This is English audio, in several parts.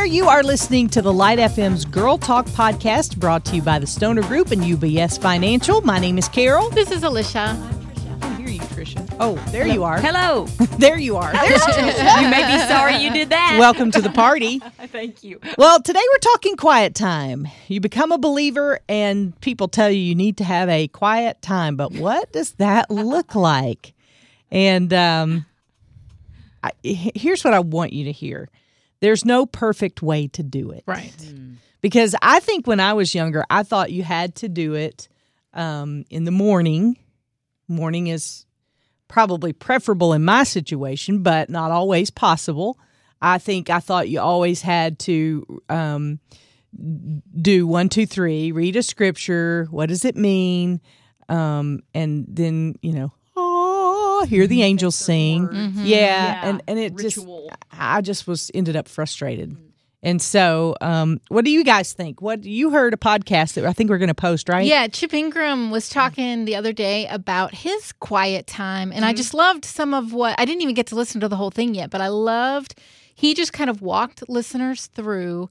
there. You are listening to the Light FM's Girl Talk podcast brought to you by the Stoner Group and UBS Financial. My name is Carol. This is Alicia. I hear you, Tricia. Oh, there you are. Hello. There you are. There's you may be sorry you did that. Welcome to the party. Thank you. Well, today we're talking quiet time. You become a believer, and people tell you you need to have a quiet time, but what does that look like? And um, I, here's what I want you to hear there's no perfect way to do it. Right. Because I think when I was younger, I thought you had to do it um, in the morning. Morning is probably preferable in my situation, but not always possible. I think I thought you always had to um, do one, two, three, read a scripture. What does it mean? Um, and then, you know, oh, hear the mm-hmm. angels sing. Mm-hmm. Yeah, Yeah. and and it Ritual. just I just was ended up frustrated. Mm. And so, um, what do you guys think? What you heard a podcast that I think we're going to post, right? Yeah, Chip Ingram was talking the other day about his quiet time, and I mm-hmm. just loved some of what I didn't even get to listen to the whole thing yet, but I loved he just kind of walked listeners through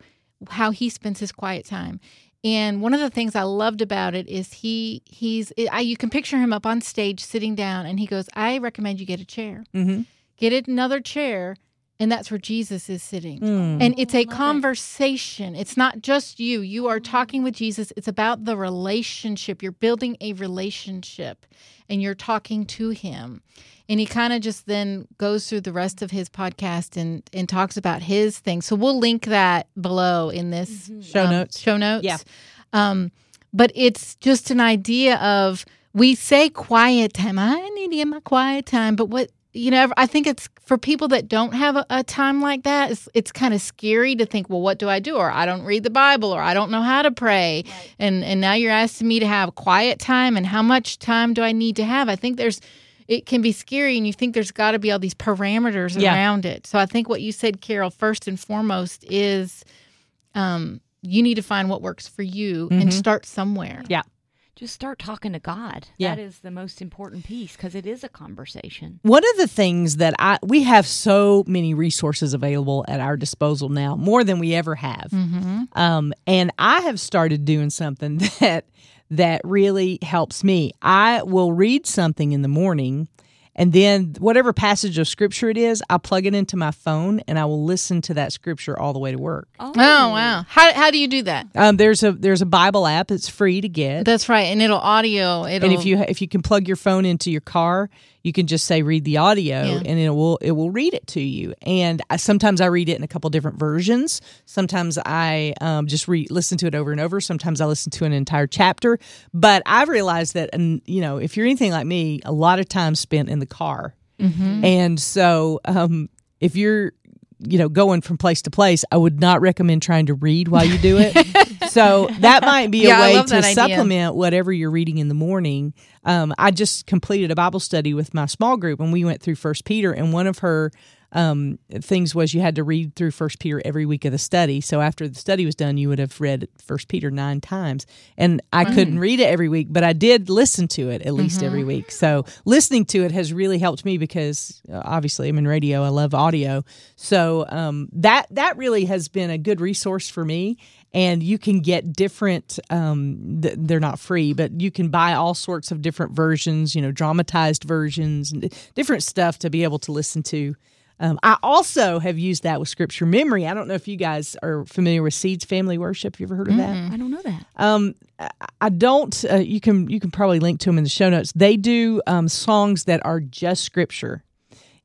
how he spends his quiet time. And one of the things I loved about it is he he's I, you can picture him up on stage sitting down, and he goes, "I recommend you get a chair, Mhm. get it another chair." And that's where Jesus is sitting. Mm. And it's a conversation. It's not just you. You are talking with Jesus. It's about the relationship. You're building a relationship and you're talking to him. And he kind of just then goes through the rest of his podcast and, and talks about his thing. So we'll link that below in this Show um, notes. Show notes. Yeah. Um, but it's just an idea of we say quiet time. I need to get my quiet time. But what you know, I think it's for people that don't have a, a time like that. It's, it's kind of scary to think, well, what do I do? Or I don't read the Bible, or I don't know how to pray. And and now you're asking me to have quiet time, and how much time do I need to have? I think there's, it can be scary, and you think there's got to be all these parameters Yeah. around it. So I think what you said, Carol, first and foremost is, um, you need to find what works for you and start somewhere. Yeah. Just start talking to God. Yeah. That is the most important piece because it is a conversation. One of the things that I we have so many resources available at our disposal now, more than we ever have. Um, and I have started doing something that that really helps me. I will read something in the morning, and then whatever passage of scripture it is, I plug it into my phone, and I will listen to that scripture all the way to work. Oh wow! How how do you do that? Um, there's a there's a Bible app. It's free to get. That's right, and it'll audio. It'll and if you if you can plug your phone into your car, you can just say read the audio, Yeah. and it will it will read it to you. And I, sometimes I read it in a couple different versions. Sometimes I um, just re- listen to it over and over. Sometimes I listen to an entire chapter. But I've realized that, and you know, if you're anything like me, a lot of time spent in the car, Mm-hmm. and so um, if you're you know going from place to place i would not recommend trying to read while you do it so that might be Yeah, a way to supplement whatever you're reading in the morning um, i just completed a bible study with my small group and we went through first peter and one of her um, things was you had to read through first peter every week of the study. So after the study was done you would have read first peter nine times. And i couldn't read it every week but i did listen to it at least every week. So listening to it has really helped me because uh, obviously i'm in radio. I love audio. So um, that that really has been a good resource for me and you can get different um, th- they're not free but you can buy all sorts of different versions you know dramatized versions and different stuff to be able to listen to um, I also have used that with scripture memory. I don't know if you guys are familiar with Seeds Family Worship. You ever heard of that? I don't know that. Um, I- I don't. Uh, you can you can probably link to them in the show notes. They do um, songs that are just scripture,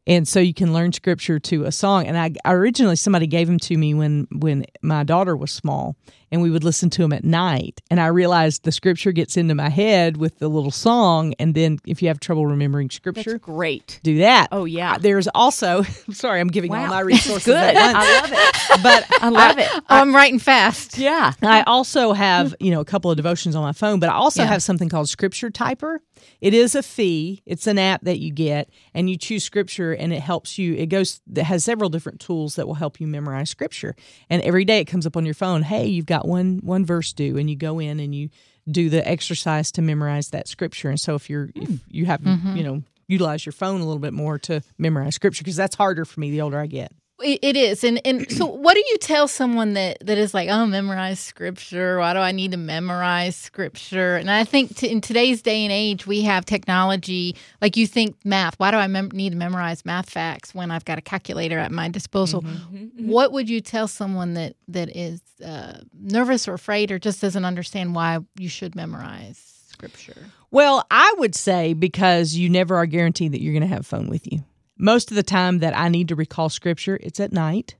and so you can learn scripture to a song. And I originally somebody gave them to me when when my daughter was small, and we would listen to them at night. And I realized the scripture gets into my head with the little song, and then if you have trouble remembering scripture, That's great. do that. Oh, yeah. Uh, There's also. sorry, I'm giving all my resources Good. at once. I love it. but I love it. Oh, I'm writing fast. Yeah. I also have, you know, a couple of devotions on my phone, but I also Yeah. have something called Scripture Typer. It is a fee. It's an app that you get, and you choose Scripture, and it helps you. It goes. It has several different tools that will help you memorize Scripture. And every day it comes up on your phone. Hey, you've got one one verse due, and you go in and you do the exercise to memorize that Scripture. And so if you're if hmm. you have mm-hmm. you know utilize your phone a little bit more to memorize Scripture because that's harder for me the older I get. It, is, and and so what do you tell someone that that is like, oh, memorize scripture? Why do I need to memorize scripture? And I think t- in today's day and age, we have technology. Like you think math. Why do I mem- need to memorize math facts when I've got a calculator at my disposal? Mm-hmm. What would you tell someone that that is uh, nervous or afraid or just doesn't understand why you should memorize scripture? Well, I would say because you never are guaranteed that you're going to have phone with you. Most of the time that I need to recall scripture, it's at night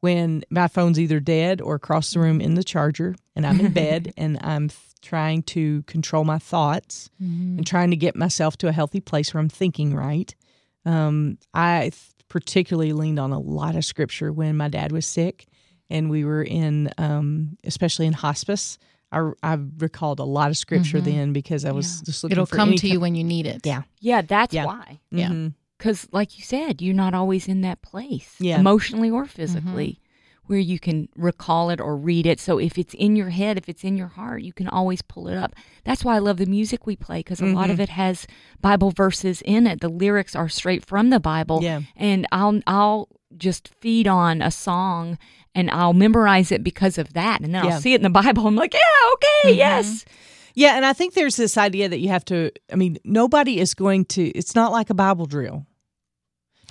when my phone's either dead or across the room in the charger and I'm in bed and I'm trying to control my thoughts and trying to get myself to a healthy place where I'm thinking right. Um, I particularly leaned on a lot of scripture when my dad was sick and we were in, um, especially in hospice. I, I recalled a lot of scripture mm-hmm. then because I was just looking It'll for come to ki- you when you need it. Yeah. Yeah, that's Yeah. why. Mm-hmm. Yeah. Mhm. Because, like you said, you're not always in that place, Yeah. emotionally or physically, mm-hmm. where you can recall it or read it. So if it's in your head, if it's in your heart, you can always pull it up. That's why I love the music we play because a lot of it has Bible verses in it. The lyrics are straight from the Bible, Yeah. and I'll I'll just feed on a song and I'll memorize it because of that, and then Yeah. I'll see it in the Bible. I'm like, yeah, okay, mm-hmm. yes. Yeah, and I think there's this idea that you have to. I mean, nobody is going to. It's not like a Bible drill.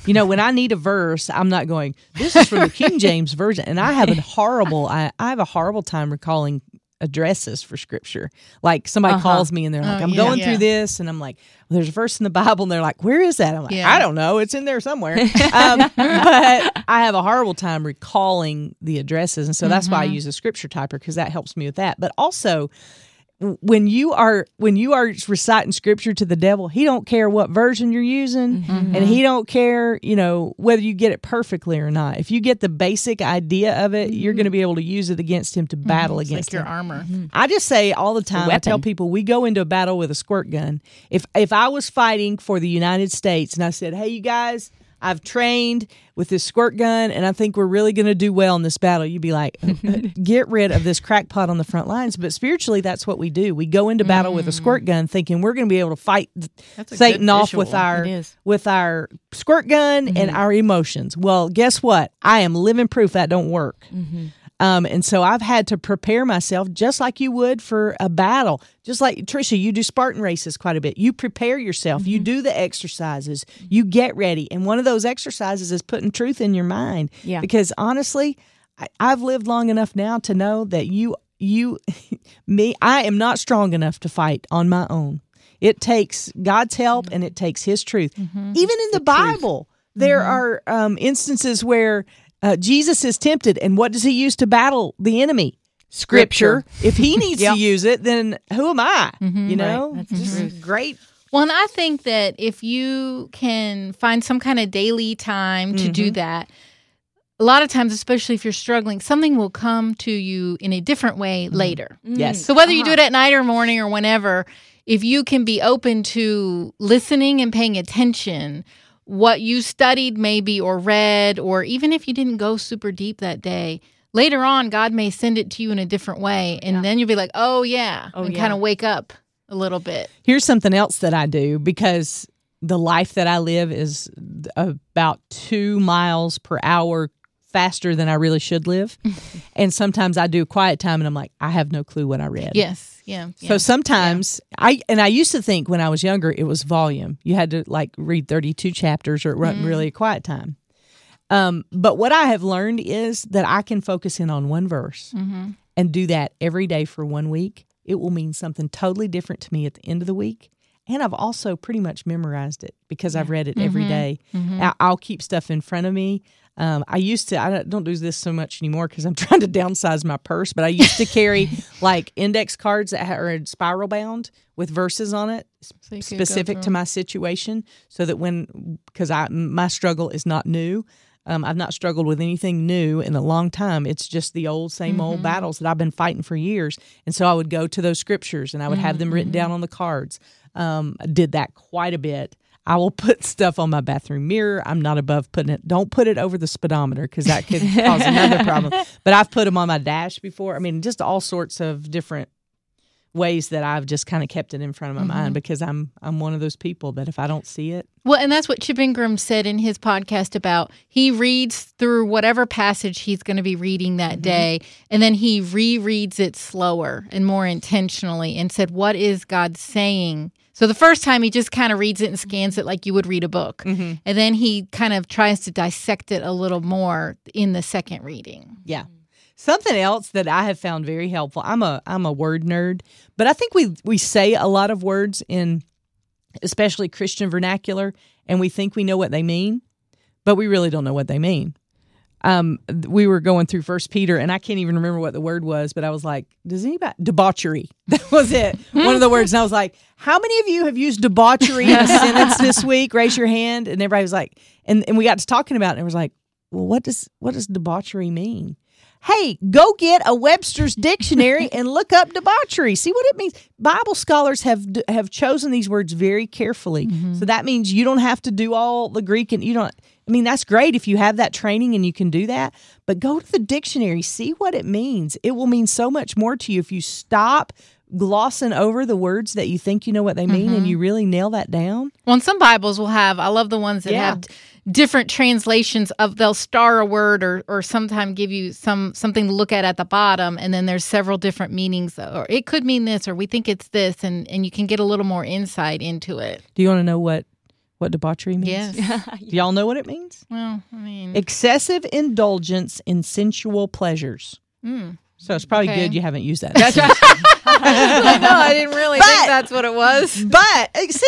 You know, when I need a verse, I'm not going. This is from the King James version, and I have a horrible. I, I have a horrible time recalling addresses for scripture. Like somebody Uh-huh. calls me and they're like, Oh, "I'm yeah. going Yeah. through this," and I'm like, well, "There's a verse in the Bible," and they're like, "Where is that?" I'm like, Yeah. "I don't know. It's in there somewhere." um, but I have a horrible time recalling the addresses, and so that's why I use a scripture typer because that helps me with that. But also, when you are when you are reciting scripture to the devil he don't care what version you're using Mm-hmm. and he don't care you know whether you get it perfectly or not if you get the basic idea of it you're going to be able to use it against him to battle Mm-hmm. It's against like your him armor. I just say all the time. I tell people we go into a battle with a squirt gun. If if I was fighting for the United States and I said, "Hey, you guys, I've trained with this squirt gun, and I think we're really going to do well in this battle," you'd be like, uh, uh, "Get rid of this crackpot on the front lines." But spiritually, that's what we do. We go into battle with a squirt gun, thinking we're going to be able to fight Satan off visual. with our with our squirt gun and our emotions. Well, guess what? I am living proof that don't work. Um, and so I've had to prepare myself just like you would for a battle. Just like Tricia, you do Spartan races quite a bit. You prepare yourself. You do the exercises. You get ready. And one of those exercises is putting truth in your mind. Yeah. Because honestly, I, I've lived long enough now to know that you, you, me, I am not strong enough to fight on my own. It takes God's help and it takes His truth. Even in the, Bible, there are um, instances where uh, Jesus is tempted, and what does He use to battle the enemy? Scripture. If He needs Yep. to use it, then who am I? Mm-hmm. You know, Right. That's Just truth. great. Well, and I think that if you can find some kind of daily time to do mm-hmm. that, a lot of times, especially if you're struggling, something will come to you in a different way mm-hmm. later. Mm. Yes. So whether you do it uh-huh. at night or morning or whenever, if you can be open to listening and paying attention, what you studied maybe or read, or even if you didn't go super deep that day, later on God may send it to you in a different way, and Yeah. then you'll be like, "Oh yeah," Oh, and yeah. kind of wake up a little bit. Here's something else that I do because the life that I live is about two miles per hour faster than I really should live. and sometimes I do quiet time and I'm like, I have no clue what I read. Yes, yeah. So yeah. sometimes I and I used to think when I was younger it was volume. You had to like read 32 chapters or it wasn't really a quiet time. Um, but what I have learned is that I can focus in on one verse and do that every day for one week. It will mean something totally different to me at the end of the week. And I've also pretty much memorized it because I've read it every day. I- I'll keep stuff in front of me. Um, I used to, I don't- don't this so much anymore because I'm trying to downsize my purse, but I used to carry like index cards that are spiral bound with verses on it So you could go specific to my situation so that when because i my struggle is not new um, i've not struggled with anything new in a long time it's just the old same Mm-hmm. old battles that i've been fighting for years and so i would go to those scriptures and i would have them written Mm-hmm. down on the cards um, i did that quite a bit I will put stuff on my bathroom mirror. I'm not above putting it. Don't put it over the speedometer because that could cause another problem. But I've put them on my dash before. I mean, just all sorts of different ways that I've just kind of kept it in front of my Mm-hmm. mind because I'm I'm one of those people that if I don't see it, Well, and that's what Chip Ingram said in his podcast about he reads through whatever passage he's going to be reading that day, and then he rereads it slower and more intentionally and said, What is God saying? So the first time he just kind of reads it and scans it like you would read a book. And then he kind of tries to dissect it a little more in the second reading. Yeah. Something else that I have found very helpful. I'm a I'm a word nerd, but I think we we say a lot of words in especially Christian vernacular and we think we know what they mean, but we really don't know what they mean. Um we were going through first Peter and I can't even remember what the word was, but I was like, does anybody debauchery. That was it. One of the words and I was like, how many of you have used debauchery in a sentence this week? Raise your hand and everybody was like and, and we got to talking about it and it was like, well, what does what does debauchery mean? Hey, go get a Webster's dictionary and look up debauchery. See what it means. Bible scholars have have chosen these words very carefully. Mm-hmm. So that means you don't have to do all the Greek and you don't I mean that's great if you have that training and you can do that, but go to the dictionary, see what it means. It will mean so much more to you if you stop glossing over the words that you think you know what they mean and you really nail that down. Well, and some Bibles will have, I love the ones that Yeah. have different translations of they'll star a word or or sometime give you some something to look at at the bottom and then there's several different meanings or it could mean this or we think it's this and and you can get a little more insight into it. Do you want to know what what debauchery means? Yes. Do y'all know what it means? well, I mean, excessive indulgence in sensual pleasures. mm. So it's probably Okay. good you haven't used that. That's I know, I didn't really But- think that's what it was. but uh, see,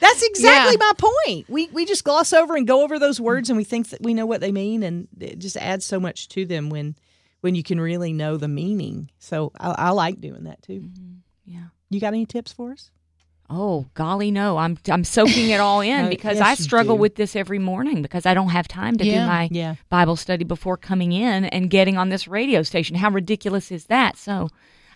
that's exactly Yeah. my point. We we just gloss over and go over those words, and we think that we know what they mean, and it just adds so much to them when when you can really know the meaning. So I, I like doing that too. Yeah. You got any tips for us? Oh golly, no! I'm I'm soaking it all in Oh, because yes, I struggle with this every morning because I don't have time to Yeah. do my Yeah. Bible study before coming in and getting on this radio station. How ridiculous is that? So,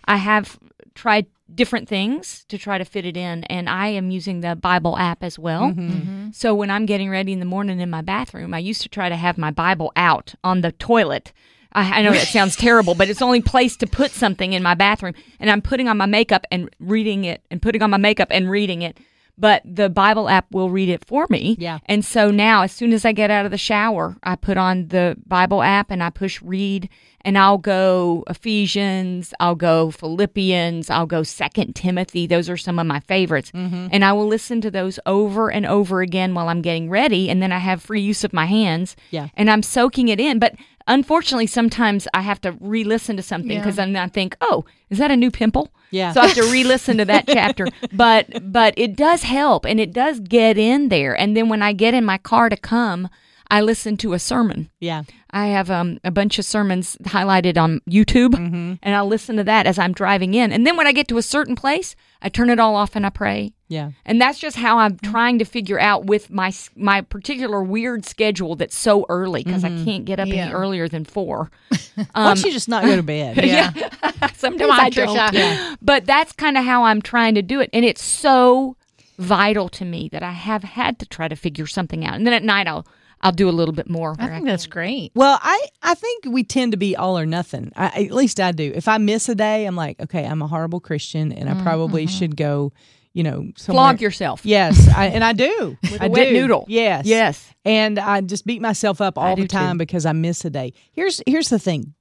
I have tried different things to try to fit it in, and I am using the Bible app as well. Mm-hmm. So when I'm getting ready in the morning in my bathroom, I used to try to have my Bible out on the toilet. I, I know that sounds terrible, but it's the only place to put something in my bathroom. And I'm putting on my makeup and reading it, and putting on my makeup and reading it. But the Bible app will read it for me. Yeah. And so now, as soon as I get out of the shower, I put on the Bible app and I push read, and I'll go Ephesians, I'll go Philippians, I'll go Second Timothy. Those are some of my favorites, mm-hmm. and I will listen to those over and over again while I'm getting ready, and then I have free use of my hands. Yeah. And I'm soaking it in, but. Unfortunately, sometimes I have to re-listen to something Yeah. because then I think, "Oh, is that a new pimple?" Yeah. So I have to re-listen to that chapter. But but it does help and it does get in there. And then when I get in my car to come, I listen to a sermon. Yeah. I have um, a bunch of sermons highlighted on YouTube, Mm-hmm. and I'll listen to that as I'm driving in. And then when I get to a certain place, I turn it all off and I pray. Yeah. And that's just how I'm trying to figure out with my my particular weird schedule that's so early because I can't get up Yeah. any earlier than four. Why don't you just not go to bed? Yeah. Sometimes on, I don't. Tricia. But that's kind of how I'm trying to do it. And it's so vital to me that I have had to try to figure something out. And then at night I'll I'll do a little bit more. I where think that's great. Well, I, I think we tend to be all or nothing. I, at least I do. If I miss a day, I'm like, okay, I'm a horrible Christian, and I mm-hmm. probably should go, you know, somewhere. flog yourself. Yes, I, and I do. With a I wet do. noodle. Yes, Yes. And I just beat myself up all do the time too. because I miss a day. Here's here's the thing.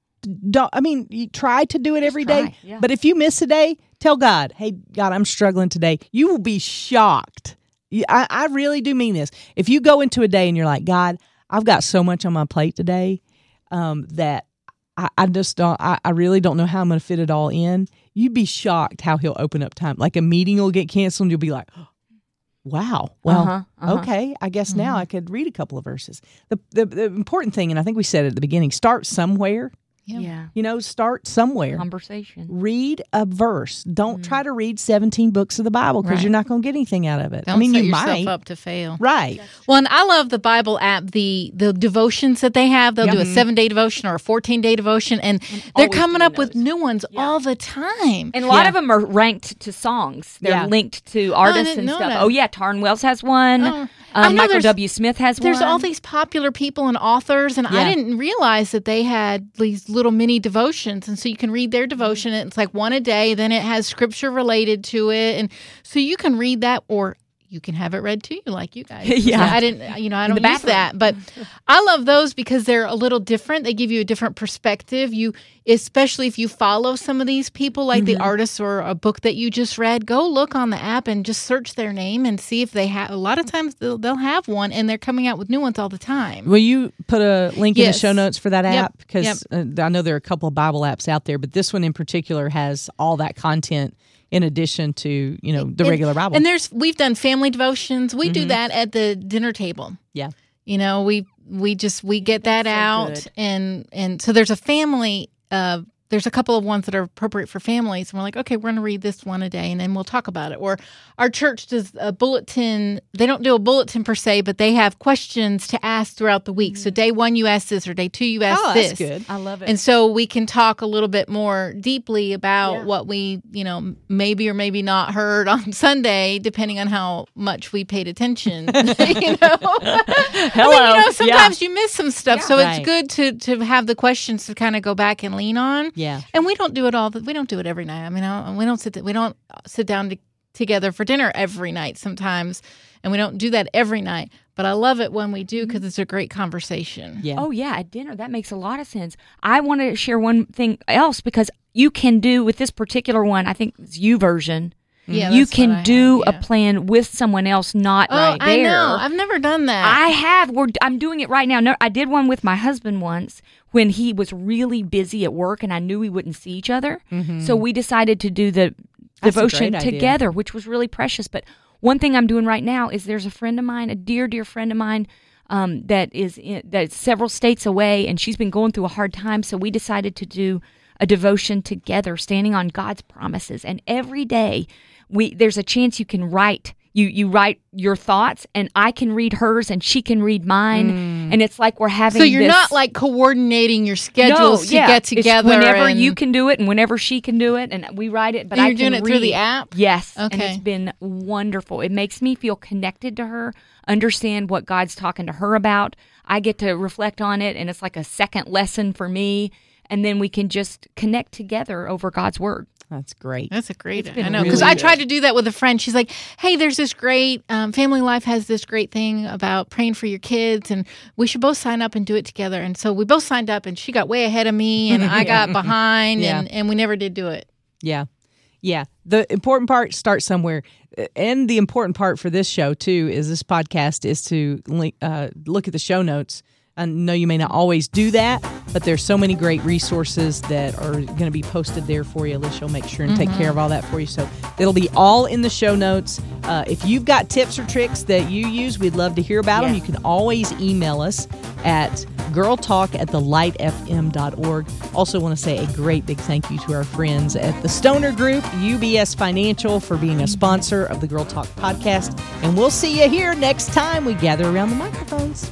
Don't I mean you try to do it every day, try, yeah. but if you miss a day, tell God, "Hey, God, I'm struggling today." You will be shocked. I, I really do mean this. If you go into a day and you're like, "God, I've got so much on my plate today um, that I, I just don't. I, I really don't know how I'm going to fit it all in." You'd be shocked how He'll open up time. Like a meeting will get canceled, and you'll be like, Wow. Well, Uh-huh, uh-huh. okay. I guess now I could read a couple of verses. The, the the important thing, and I think we said it at the beginning, start somewhere. Yeah. Yeah. You know, start somewhere. Conversation. Read a verse. Don't try to read 17 books of the Bible because Right. you're not going to get anything out of it. Don't I mean, set you yourself might. up to fail. Right. Well, and I love the Bible app, the the devotions that they have. They'll do a seven day devotion or a fourteen day devotion, and they're coming doing up with new ones all the time. And a lot Yeah. of them are ranked to songs. They're Yeah. linked to artists didn't and stuff. that. Oh yeah, Tauren Wells has one. Oh. I Um, know Michael there's- W. Smith has There's one. There's all these popular people and authors, and I didn't realize that they had these little mini devotions. And so you can read their devotion. It's like one a day. Then it has scripture related to it. And so you can read that or you can have it read to you like you guys. Yeah. I didn't, you know, I don't use that. But I love those because they're a little different. They give you a different perspective. You, especially if you follow some of these people, like the artists or a book that you just read, go look on the app and just search their name and see if they have. A lot of times they'll, they'll have one and they're coming out with new ones all the time. Will you put a link in the show notes for that Yep. app? Because uh, I know there are a couple of Bible apps out there, but this one in particular has all that content in addition to you know the And- regular Bible. And there's we've done family devotions. We do that at the dinner table. yeah, You know, we we just we get that so out good. and and so there's a family uh there's a couple of ones that are appropriate for families and we're like okay we're going to read this one a day and then we'll talk about it or our church does a bulletin they don't do a bulletin per se but they have questions to ask throughout the week so mm. day one you ask this or day two you ask oh, this that's good. I love it. and so we can talk a little bit more deeply about Yeah. what we, you know, maybe or maybe not heard on Sunday, depending on how much we paid attention. you know, Hello. I mean, you know, Yeah. sometimes you miss some stuff, so Right. it's good to to have the questions to kind of go back and lean on. Yeah, And we don't do it all. The, we don't do it every night. I mean, I, we don't sit. We don't sit down to, together for dinner every night. Sometimes, and we don't do that every night. But I love it when we do mm-hmm. because it's a great conversation. yeah. Oh yeah, at dinner that makes a lot of sense. I want to share one thing else because you can do with this particular one. I think it's YouVersion. Yeah, you can do have, a plan with someone else, not Oh, right I know. I've never done that. I have. We're, I'm doing it right now. No, I did one with my husband once when he was really busy at work, and I knew we wouldn't see each other. So we decided to do the That's devotion great idea. together, which was really precious. But one thing I'm doing right now is there's a friend of mine, a dear, dear friend of mine, um, that is in, that's several states away, and she's been going through a hard time. So we decided to do a devotion together, standing on God's promises, and every day we there's a chance you can write. You, you write your thoughts and I can read hers and she can read mine mm. and it's like we're having So you're this- not like coordinating your schedules to yeah. get together. whenever and, you can do it and whenever she can do it and we write it but And I you're doing it through the app? Yes. And Okay. it's been wonderful. It makes me feel connected to her, understand what God's talking to her about. I get to reflect on it and it's like a second lesson for me and then we can just connect together over God's word. That's great. That's a great. I know really because I tried to do that with a friend. She's like, "Hey, there's this great um, Family Life has this great thing about praying for your kids, and we should both sign up and do it together." And so we both signed up, and she got way ahead of me, and I got behind, Yeah. and and we never did do it. Yeah. Yeah. The important part starts somewhere. And the important part for this show, too, is this podcast is to link, uh, look at the show notes. I know you may not always do that, but there's so many great resources that are going to be posted there for you. Alicia will make sure and take care of all that for you. So it'll be all in the show notes. Uh, if you've got tips or tricks that you use, we'd love to hear about them. You can always email us at girltalk at thelightfm.org. Also, want to say a great big thank you to our friends at the Stoner Group, UBS Financial, for being a sponsor of the Girl Talk podcast. And we'll see you here next time we gather around the microphones.